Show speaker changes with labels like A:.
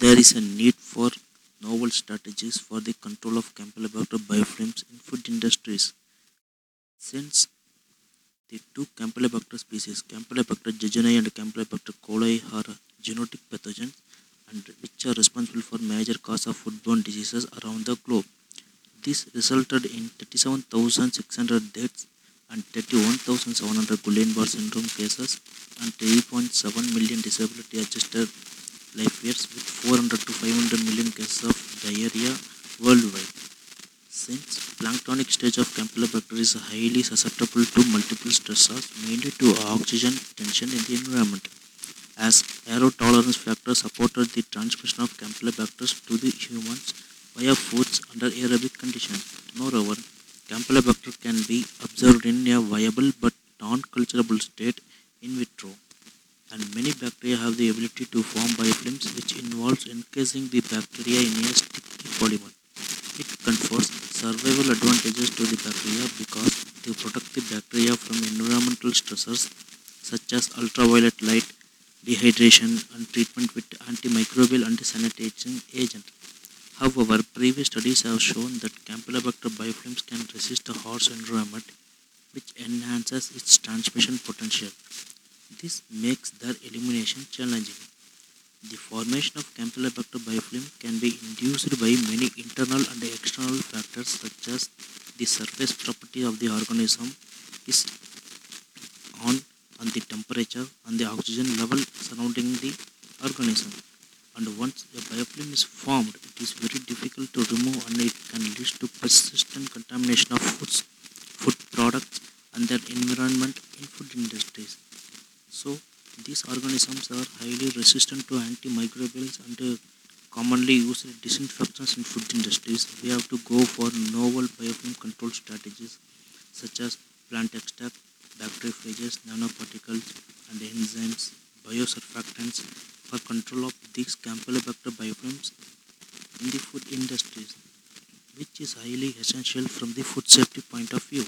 A: There is a need for novel strategies for the control of Campylobacter biofilms in food industries. Since the two Campylobacter species, Campylobacter jejuni and Campylobacter coli, are zoonotic pathogens and which are responsible for major cause of foodborne diseases around the globe. This resulted in 37,600 deaths and 31,700 Guillain-Barre syndrome cases and 3.7 million disability life years with 400 to 500 million cases of diarrhea worldwide. Since planktonic stage of Campylobacter is highly susceptible to multiple stressors, mainly to oxygen tension in the environment, as aero tolerance factor supported the transmission of Campylobacter to the humans via foods under aerobic conditions. Moreover, Campylobacter can be observed in a viable but non-culturable state in vitro and many bacteria have the ability to form biofilms which involves encasing the bacteria in a sticky polymer. It confers survival advantages to the bacteria because they protect the bacteria from environmental stressors such as ultraviolet light, dehydration and treatment with antimicrobial and sanitizing agent. However, previous studies have shown that Campylobacter biofilms can resist a harsh environment which enhances its transmission potential. This makes their elimination challenging. The formation of Campylobacter biofilm can be induced by many internal and external factors such as the surface property of the organism is on and the temperature and the oxygen level surrounding the organism. And once the biofilm is formed, it is very difficult to remove and it can lead to persistent contamination of foods, food products and their environment in food industries. So these organisms are highly resistant to antimicrobials and commonly used disinfectants in food industries. We have to go for novel biofilm control strategies such as plant extract, bacteriophages, nanoparticles and enzymes, biosurfactants for control of these Campylobacter biofilms in the food industries, which is highly essential from the food safety point of view.